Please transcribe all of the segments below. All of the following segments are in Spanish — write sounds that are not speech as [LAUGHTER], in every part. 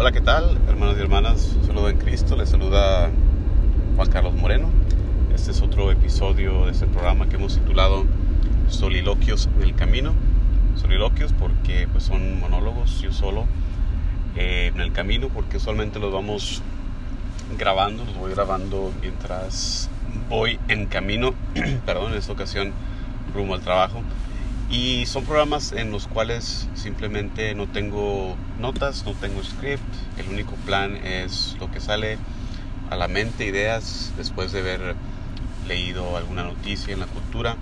Hola, ¿qué tal? Hermanos y hermanas, saludo en Cristo, les saluda Juan Carlos Moreno. Este es otro episodio de este programa que hemos titulado Soliloquios en el Camino. Soliloquios porque pues, son monólogos, yo solo eh, en el camino, porque usualmente los vamos grabando, los voy grabando mientras voy en camino, [CLEARS THROAT] perdón, en esta ocasión rumbo al trabajo. Y son programas en los cuales simplemente no tengo notas, no tengo script. El único plan es lo que sale a la mente, ideas después de haber leído alguna noticia en la cultura,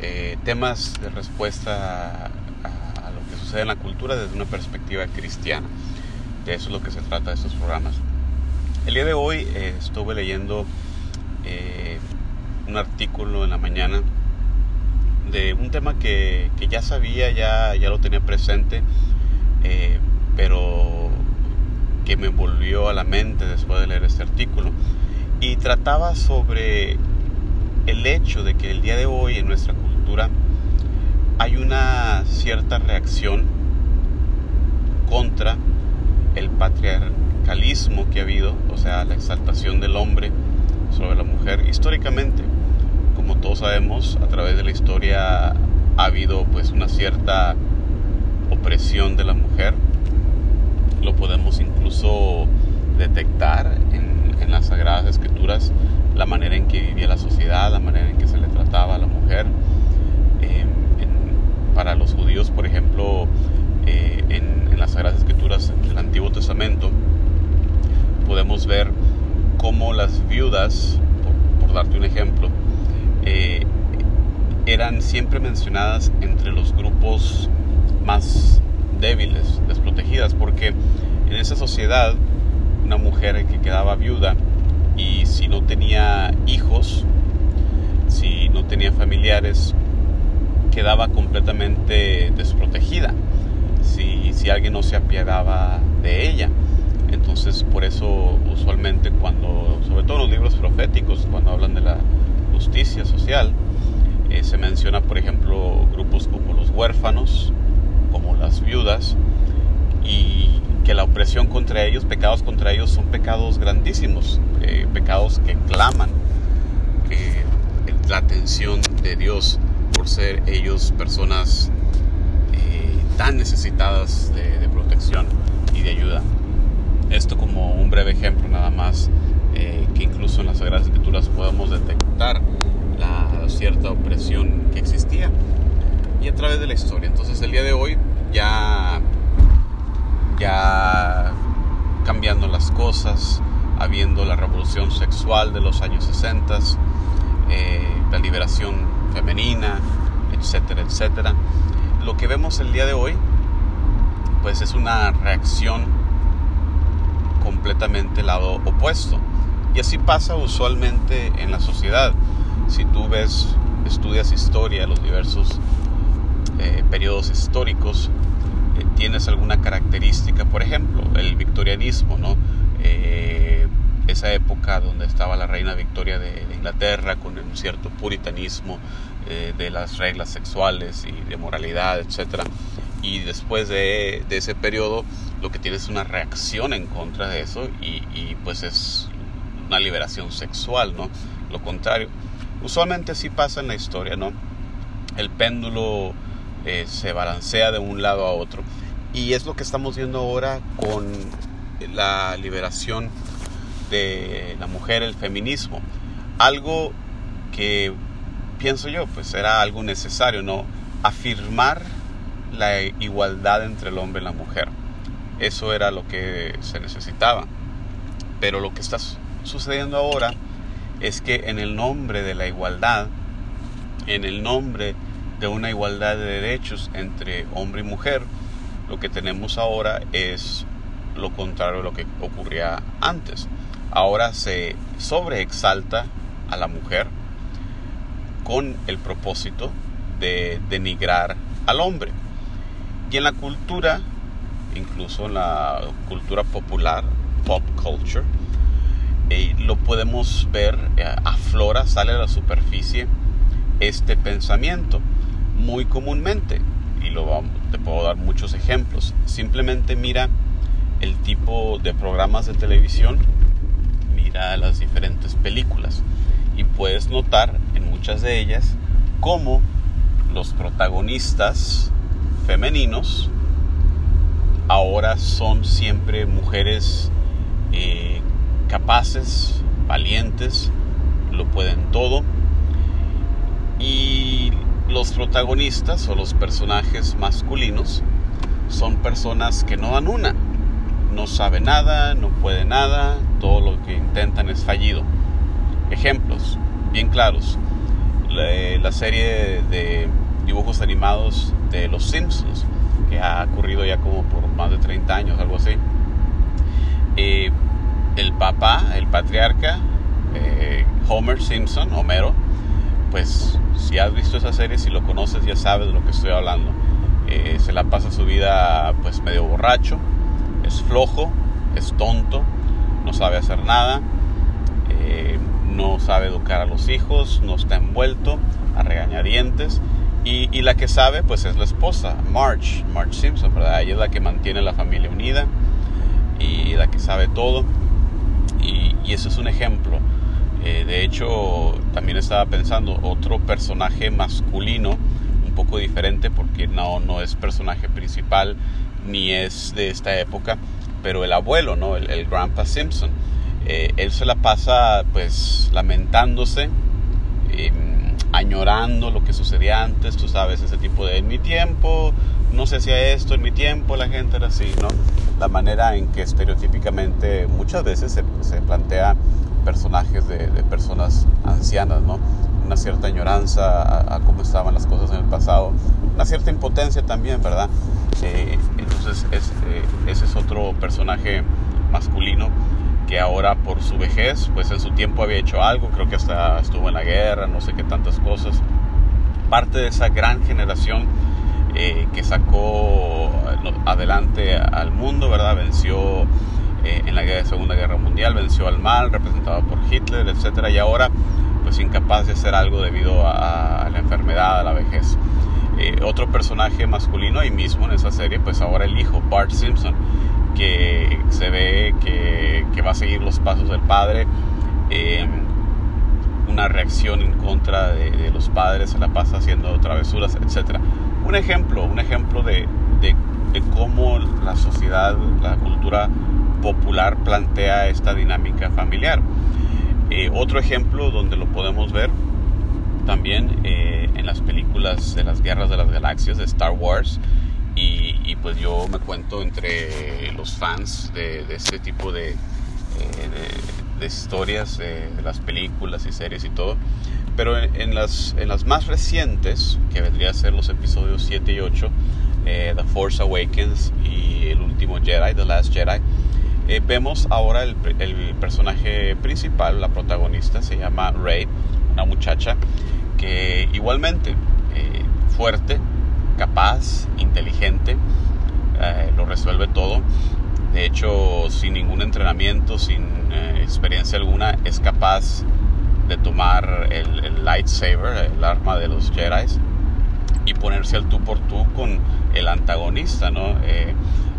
eh, temas de respuesta a, lo que sucede en la cultura desde una perspectiva cristiana. De eso es lo que se trata de estos programas. El día de hoy eh, estuve leyendo eh, un artículo en la mañana de un tema que, ya sabía, ya, ya lo tenía presente, eh, pero que me volvió a la mente después de leer este artículo. Y trataba sobre el hecho de que el día de hoy en nuestra cultura hay una cierta reacción contra el patriarcalismo que ha habido, o sea, la exaltación del hombre sobre la mujer históricamente como todos sabemos, a través de la historia ha habido pues una cierta opresión de la mujer. Lo podemos incluso detectar en, en las Sagradas Escrituras, la manera en que vivía la sociedad, la manera en que se le trataba a la mujer. Em, para los judíos, por ejemplo, eh, en, en, las Sagradas Escrituras del Antiguo Testamento, podemos ver cómo las viudas, por, por darte un ejemplo, eh, eran entre los grupos más débiles, desprotegidas, porque en esa sociedad una mujer que quedaba viuda y si no tenía hijos, si no tenía familiares, quedaba completamente desprotegida, si, si alguien no se apiadaba de ella. Entonces por eso usualmente cuando, sobre todo en los libros proféticos, cuando hablan de la justicia social, eh, se menciona, por ejemplo, grupos como los huérfanos, como las viudas, y que la opresión contra ellos, pecados contra ellos, son pecados grandísimos, eh, pecados que claman eh, la atención de Dios por ser ellos personas tan necesitadas de, protección y de ayuda. Esto como un breve ejemplo nada más que incluso en las Sagradas Escrituras podemos detectar cierta opresión que existía y a través de la historia. Entonces el día de hoy ya, ya cambiando las cosas, habiendo la revolución sexual de los años 60, eh, la liberación femenina, etcétera, etcétera. Lo que vemos el día de hoy, pues es una reacción completamente lado opuesto. Y así pasa usualmente en la sociedad. Si tú ves, estudias historia, los diversos eh, periodos históricos, eh, tienes alguna característica, por ejemplo, el victorianismo, ¿no? Eh, esa época donde estaba la reina Victoria de, Inglaterra con un cierto puritanismo de las reglas sexuales y de moralidad, etc. Y después de, de, ese periodo lo que tienes es una reacción en contra de eso y, y pues es una liberación sexual, ¿no? Lo contrario. Usualmente así pasa en la historia, ¿no? El péndulo eh, se balancea de un lado a otro. Y es lo que estamos viendo ahora con la liberación de la mujer, el feminismo. Algo que pienso yo, pues era algo necesario, ¿no? Afirmar la igualdad entre el hombre y la mujer. Eso era lo que se necesitaba. Pero lo que está sucediendo ahora es que en el nombre de la igualdad, en el nombre de una igualdad de derechos entre hombre y mujer, lo que tenemos ahora es lo contrario de lo que ocurría antes. Ahora se sobreexalta a la mujer con el propósito de denigrar al hombre. Y en la cultura, incluso en la cultura popular, pop culture, eh, lo podemos ver, eh, aflora, sale a la superficie este pensamiento muy comúnmente. Y lo, te puedo dar muchos ejemplos. Simplemente mira el tipo de programas de televisión, mira las diferentes películas y puedes notar en muchas de ellas cómo los protagonistas femeninos ahora son siempre mujeres eh, capaces, valientes, lo pueden todo. Y los protagonistas o los personajes masculinos son personas que no dan una, no sabe nada, no puede nada, todo lo que intentan es fallido. Ejemplos bien claros. La, serie de dibujos animados de Los Simpsons, que ha ocurrido ya como por más de 30 años, algo así. Eh, el papá, el patriarca, eh, Homer Simpson, Homero, pues si has visto esa serie, si lo conoces ya sabes de lo que estoy hablando. Eh, se la pasa su vida pues medio borracho, es flojo, es tonto, no sabe hacer nada, eh, no sabe educar a los hijos, no está envuelto a regañadientes. Y, la que sabe, pues es la esposa, Marge, Marge Simpson, ¿verdad? Ella es la que mantiene la familia unida y la que sabe todo. Y, eso es un ejemplo. Eh, de hecho, también estaba pensando otro personaje masculino, un poco diferente, porque no, no es personaje principal ni es de esta época, pero el abuelo, ¿no? El, Grandpa Simpson. Eh, él se la pasa pues lamentándose, em, añorando lo que sucedía antes, tú sabes, ese tipo de en mi tiempo, no se hacía esto, en mi tiempo la gente era así, ¿no? La manera en que estereotípicamente muchas veces se, se plantea personajes de, personas ancianas, ¿no? Una cierta añoranza a, cómo estaban las cosas en el pasado, una cierta impotencia también, ¿verdad? Eh, entonces eh, ese es otro personaje masculino que ahora por su vejez, pues en su tiempo había hecho algo, creo que hasta estuvo en la guerra, no sé qué tantas cosas. Parte de esa gran generación eh, que sacó adelante al mundo, ¿verdad? Venció eh, en la Segunda Guerra Mundial, venció al mal representado por Hitler, etc. Y ahora pues incapaz de hacer algo debido a, la enfermedad, a la vejez. Eh, otro personaje masculino ahí mismo en esa serie, pues ahora el hijo, Bart Simpson, que se ve que, va a seguir los pasos del padre. Una reacción en contra de, los padres, se la pasa haciendo travesuras, etc. Un ejemplo, un ejemplo de, de, cómo la sociedad, la cultura popular plantea esta dinámica familiar. Eh, otro ejemplo donde lo podemos ver también eh, en las películas de las guerras de las galaxias de Star Wars y, pues yo me cuento entre los fans de, este tipo de, eh, de, historias de, las películas y series y todo pero en, las, en las más recientes que vendría a ser los episodios 7 y 8 The Force Awakens y el último Jedi The Last Jedi eh, vemos ahora el, personaje principal, la protagonista, se llama Rey, una muchacha que igualmente eh, fuerte, capaz, inteligente, eh, lo resuelve todo. De hecho, sin ningún entrenamiento, sin experiencia alguna, es capaz de tomar el, lightsaber, el arma de los Jedi, y ponerse al tú por tú con el antagonista, ¿no?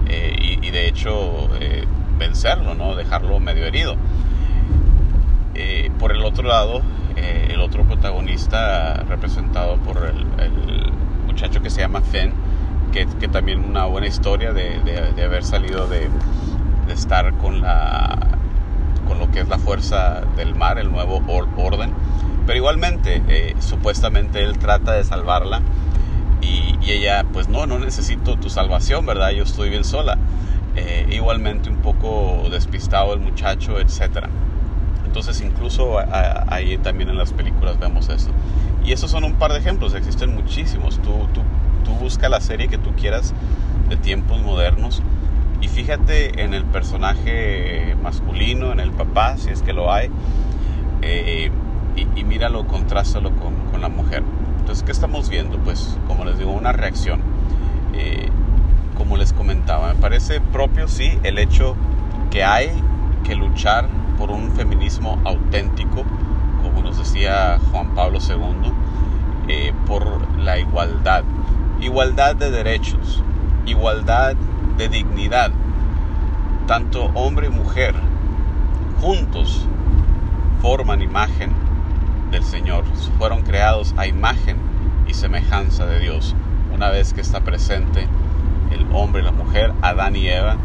y, y, de hecho vencerlo, ¿no? dejarlo medio herido. Eh, por el otro lado, eh, el otro protagonista representado por el, muchacho que se llama Finn, que, también una buena historia de, de, haber salido de, de, estar con, la, con lo que es la fuerza del mar, el nuevo orden. Pero igualmente, eh, supuestamente él trata de salvarla y, ella, pues no, no necesito tu salvación, ¿verdad? Yo estoy bien sola. Eh, igualmente un poco despistado el muchacho, etc. Entonces incluso ahí también en las películas vemos eso. Y esos son un par de ejemplos, existen muchísimos. Tú, tú busca la serie que tú quieras de tiempos modernos y fíjate en el personaje masculino, en el papá, si es que lo hay, eh, y, y, míralo, contrástalo con, con, la mujer. Entonces, ¿qué estamos viendo? Pues, como les digo, una reacción. Eh, como les comentaba. Me parece propio, sí, el hecho que hay que luchar por un feminismo auténtico, como nos decía Juan Pablo II, eh, por la igualdad. Igualdad de derechos, igualdad de dignidad. tanto hombre y mujer juntos forman imagen del Señor. Fueron creados a imagen y semejanza de Dios. Una vez que está presente el hombre y la mujer, Adán y Eva,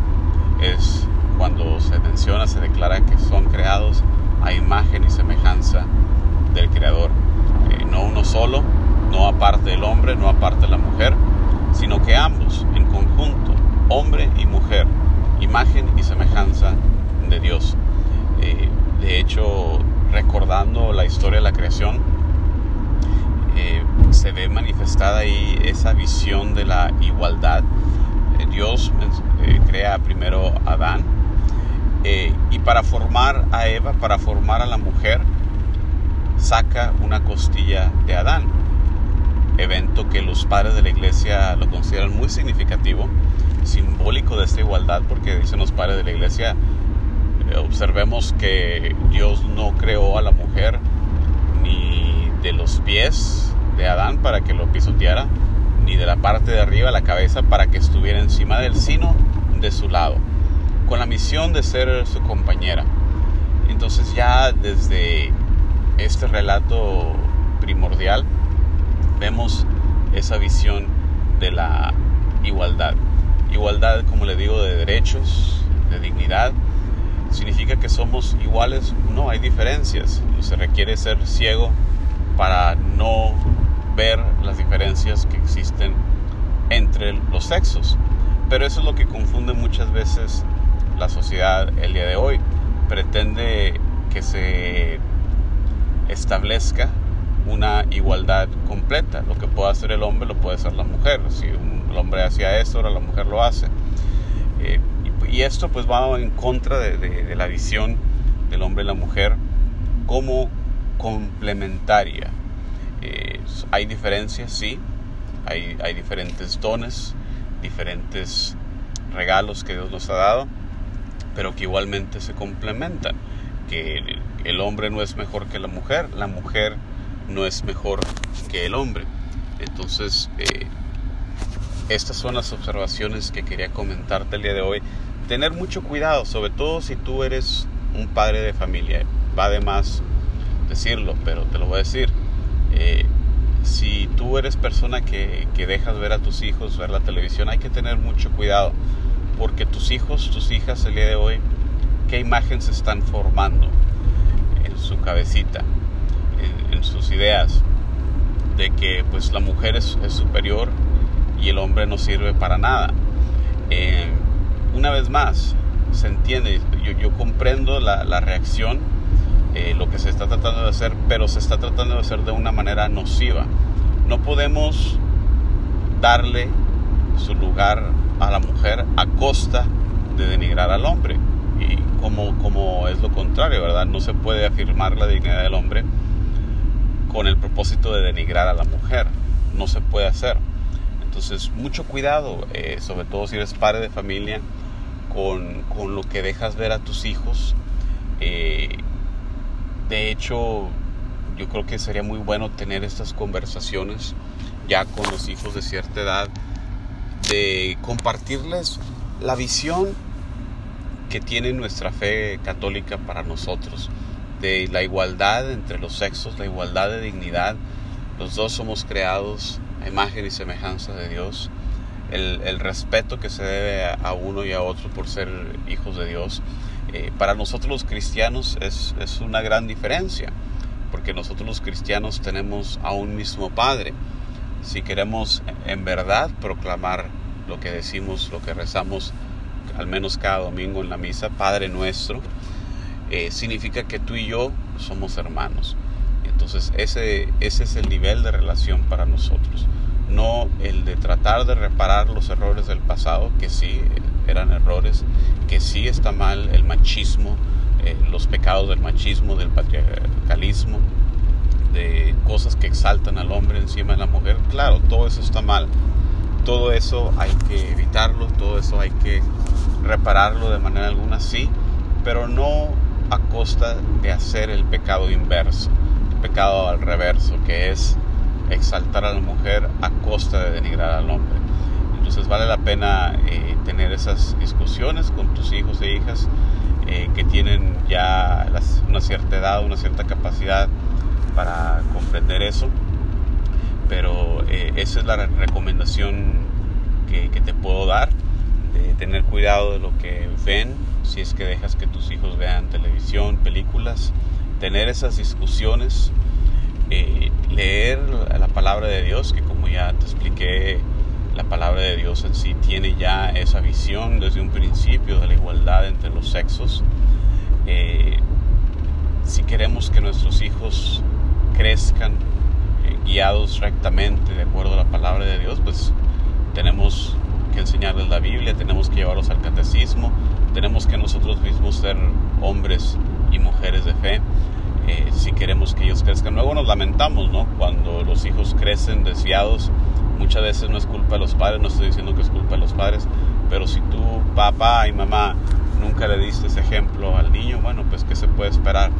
es cuando se menciona, se declara que son creados a imagen y semejanza del Creador. Eh, no uno solo, no aparte del hombre, no aparte la mujer, sino que ambos en conjunto, hombre y mujer, imagen y semejanza de Dios. Eh, de hecho, recordando la historia de la creación, eh, se ve manifestada ahí esa visión de la igualdad. Eh, Dios crea primero a Adán y para formar a Eva, para formar a la mujer, saca una costilla de Adán evento que los padres de la iglesia lo consideran muy significativo, simbólico de esta igualdad, porque dicen los padres de la iglesia, eh, observemos que Dios no creó a la mujer ni de los pies de Adán para que lo pisoteara, ni de la parte de arriba, la cabeza, para que estuviera encima del sino de su lado, con la misión de ser su compañera. Entonces ya desde este relato primordial, vemos esa visión de la igualdad. Igualdad, como le digo, de derechos, de dignidad. ¿Significa que somos iguales? No, hay diferencias. Se requiere ser ciego para no ver las diferencias que existen entre los sexos. Pero eso es lo que confunde muchas veces la sociedad el día de hoy. Pretende que se establezca una igualdad completa. Lo que puede hacer el hombre lo puede hacer la mujer. Si el hombre hacía eso, ahora la mujer lo hace. Eh, y, esto pues va en contra de, la visión del hombre y la mujer como complementaria. Eh, hay diferencias, sí. Hay, hay diferentes dones, diferentes regalos que Dios nos ha dado, pero que igualmente se complementan. Que el hombre no es mejor que la mujer, la mujer no es mejor que el hombre. Entonces, eh, estas son las observaciones que quería comentarte el día de hoy. Tener mucho cuidado, sobre todo si tú eres un padre de familia. Va de más decirlo, pero te lo voy a decir. Eh, si tú eres persona que, que dejas ver a tus hijos, ver la televisión, hay que tener mucho cuidado. Porque tus hijos, tus hijas el día de hoy, ¿qué imagen se están formando en su cabecita? Sus ideas de que pues la mujer es, superior y el hombre no sirve para nada. Eh, una vez más, se entiende, yo, comprendo la, la reacción, eh, lo que se está tratando de hacer, pero se está tratando de hacer de una manera nociva. No podemos darle su lugar a la mujer a costa de denigrar al hombre. Y como, como es lo contrario, ¿verdad? No se puede afirmar la dignidad del hombre con el propósito de denigrar a la mujer. No se puede hacer. Entonces, mucho cuidado, eh, sobre todo si eres padre de familia, con, con, lo que dejas ver a tus hijos. Eh, de hecho, yo creo que sería muy bueno tener estas conversaciones ya con los hijos de cierta edad, de compartirles la visión que tiene nuestra fe católica para nosotros de la igualdad entre los sexos, la igualdad de dignidad. Los dos somos creados a imagen y semejanza de Dios. El, respeto que se debe a, uno y a otro por ser hijos de Dios. Eh, para nosotros los cristianos es, es una gran diferencia, porque nosotros los cristianos tenemos a un mismo Padre. Si queremos en verdad proclamar lo que decimos, lo que rezamos, al menos cada domingo en la misa, Padre nuestro, eh, significa que tú y yo somos hermanos. Entonces ese, ese es el nivel de relación para nosotros. No el de tratar de reparar los errores del pasado, que sí eran errores, que sí está mal el machismo, eh, los pecados del machismo, del patriarcalismo, de cosas que exaltan al hombre encima de la mujer. Claro, todo eso está mal. Todo eso hay que evitarlo, todo eso hay que repararlo de manera alguna, sí, pero no a costa de hacer el pecado inverso, el pecado al reverso, que es exaltar a la mujer a costa de denigrar al hombre. Entonces vale la pena eh, tener esas discusiones con tus hijos e hijas eh, que tienen ya una cierta edad, una cierta capacidad para comprender eso. Pero eh, esa es la recomendación que, que te puedo dar, de tener cuidado de lo que ven, si es que dejas que tus hijos vean televisión, películas, tener esas discusiones, eh, leer la palabra de Dios, que como ya te expliqué, la palabra de Dios en sí tiene ya esa visión desde un principio de la igualdad entre los sexos. Eh, si queremos que nuestros hijos crezcan eh, guiados rectamente de acuerdo a la palabra de Dios, pues tenemos que enseñarles la Biblia, tenemos que llevarlos al catecismo, tenemos que nosotros mismos ser hombres y mujeres de fe eh, si queremos que ellos crezcan. Luego nos lamentamos, ¿no? Cuando los hijos crecen desviados, muchas veces no es culpa de los padres, no estoy diciendo que es culpa de los padres, pero si tú, papá y mamá, nunca le diste ese ejemplo al niño, bueno, pues ¿qué se puede esperar?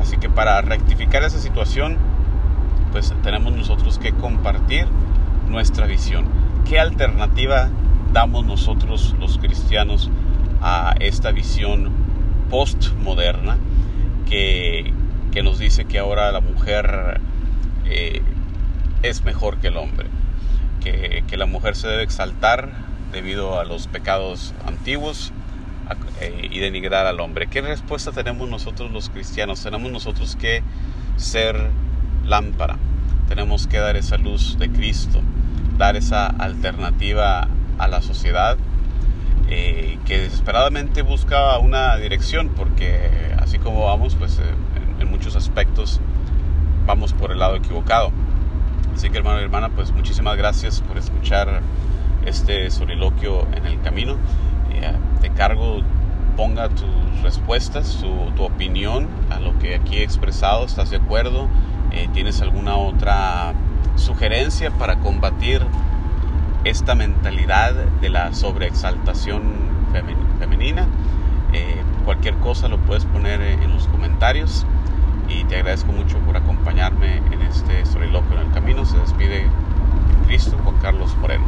Así que para rectificar esa situación, pues tenemos nosotros que compartir nuestra visión. ¿Qué alternativa damos nosotros los cristianos a esta visión postmoderna que, que nos dice que ahora la mujer eh, es mejor que el hombre, que, que, la mujer se debe exaltar debido a los pecados antiguos eh, y denigrar al hombre. ¿Qué respuesta tenemos nosotros los cristianos? Tenemos nosotros que ser lámpara, tenemos que dar esa luz de Cristo, dar esa alternativa a la sociedad eh, que desesperadamente busca una dirección, porque así como vamos, pues en, en, muchos aspectos vamos por el lado equivocado. Así que hermano y hermana, pues muchísimas gracias por escuchar este soliloquio en el camino. Eh, te cargo, ponga tus respuestas, tu, opinión a lo que aquí he expresado, ¿estás de acuerdo? Eh, ¿Tienes alguna otra sugerencia para combatir esta mentalidad de la sobreexaltación femenina. Eh, cualquier cosa lo puedes poner en los comentarios y te agradezco mucho por acompañarme en este soliloquio en el camino. Se despide Cristo Juan Carlos Moreno.